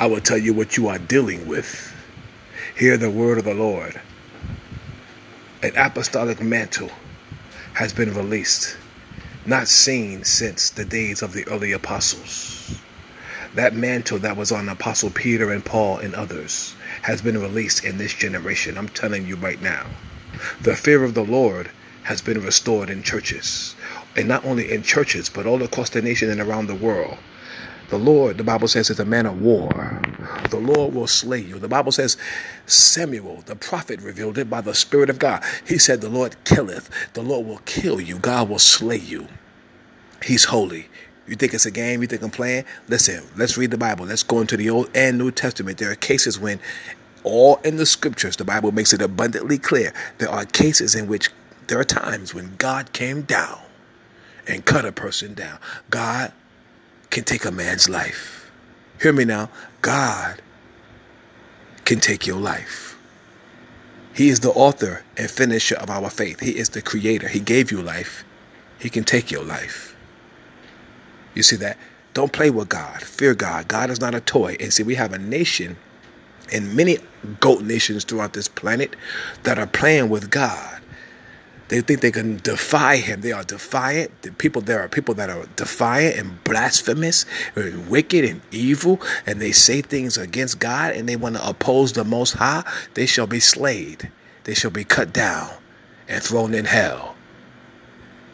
I will tell you what you are dealing with. Hear the word of the Lord. An apostolic mantle has been released, not seen since the days of the early apostles. That mantle that was on Apostle Peter and Paul and others has been released in this generation. I'm telling you right now. The fear of the Lord has been restored in churches. And not only in churches, but all across the nation and around the world. The Lord, the Bible says, is a man of war. The Lord will slay you. The Bible says, Samuel, the prophet, revealed it by the Spirit of God. He said, The Lord killeth. The Lord will kill you. God will slay you. He's holy. You think it's a game? You think I'm playing? Listen, let's read the Bible. Let's go into the Old and New Testament. There are cases when, all in the scriptures, the Bible makes it abundantly clear. There are cases in which there are times when God came down and cut a person down. God can take a man's life. Hear me now. God can take your life. He is the author and finisher of our faith. He is the creator. He gave you life. He can take your life. You see that? Don't play with God. Fear God. God is not a toy. And see, we have a nation and many goat nations throughout this planet that are playing with God. They think they can defy him. They are defiant. The people there are people that are defiant and blasphemous and wicked and evil, and they say things against God and they want to oppose the Most High. They shall be slayed. They shall be cut down and thrown in hell.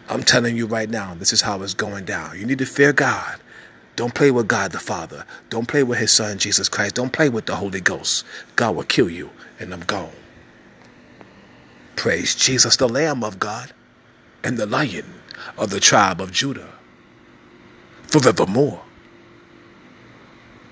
I'm telling you right now, this is how it's going down. You need to fear God. Don't play with God the Father. Don't play with His Son, Jesus Christ. Don't play with the Holy Ghost. God will kill you, and I'm gone. Praise Jesus, the Lamb of God and the Lion of the tribe of Judah forevermore.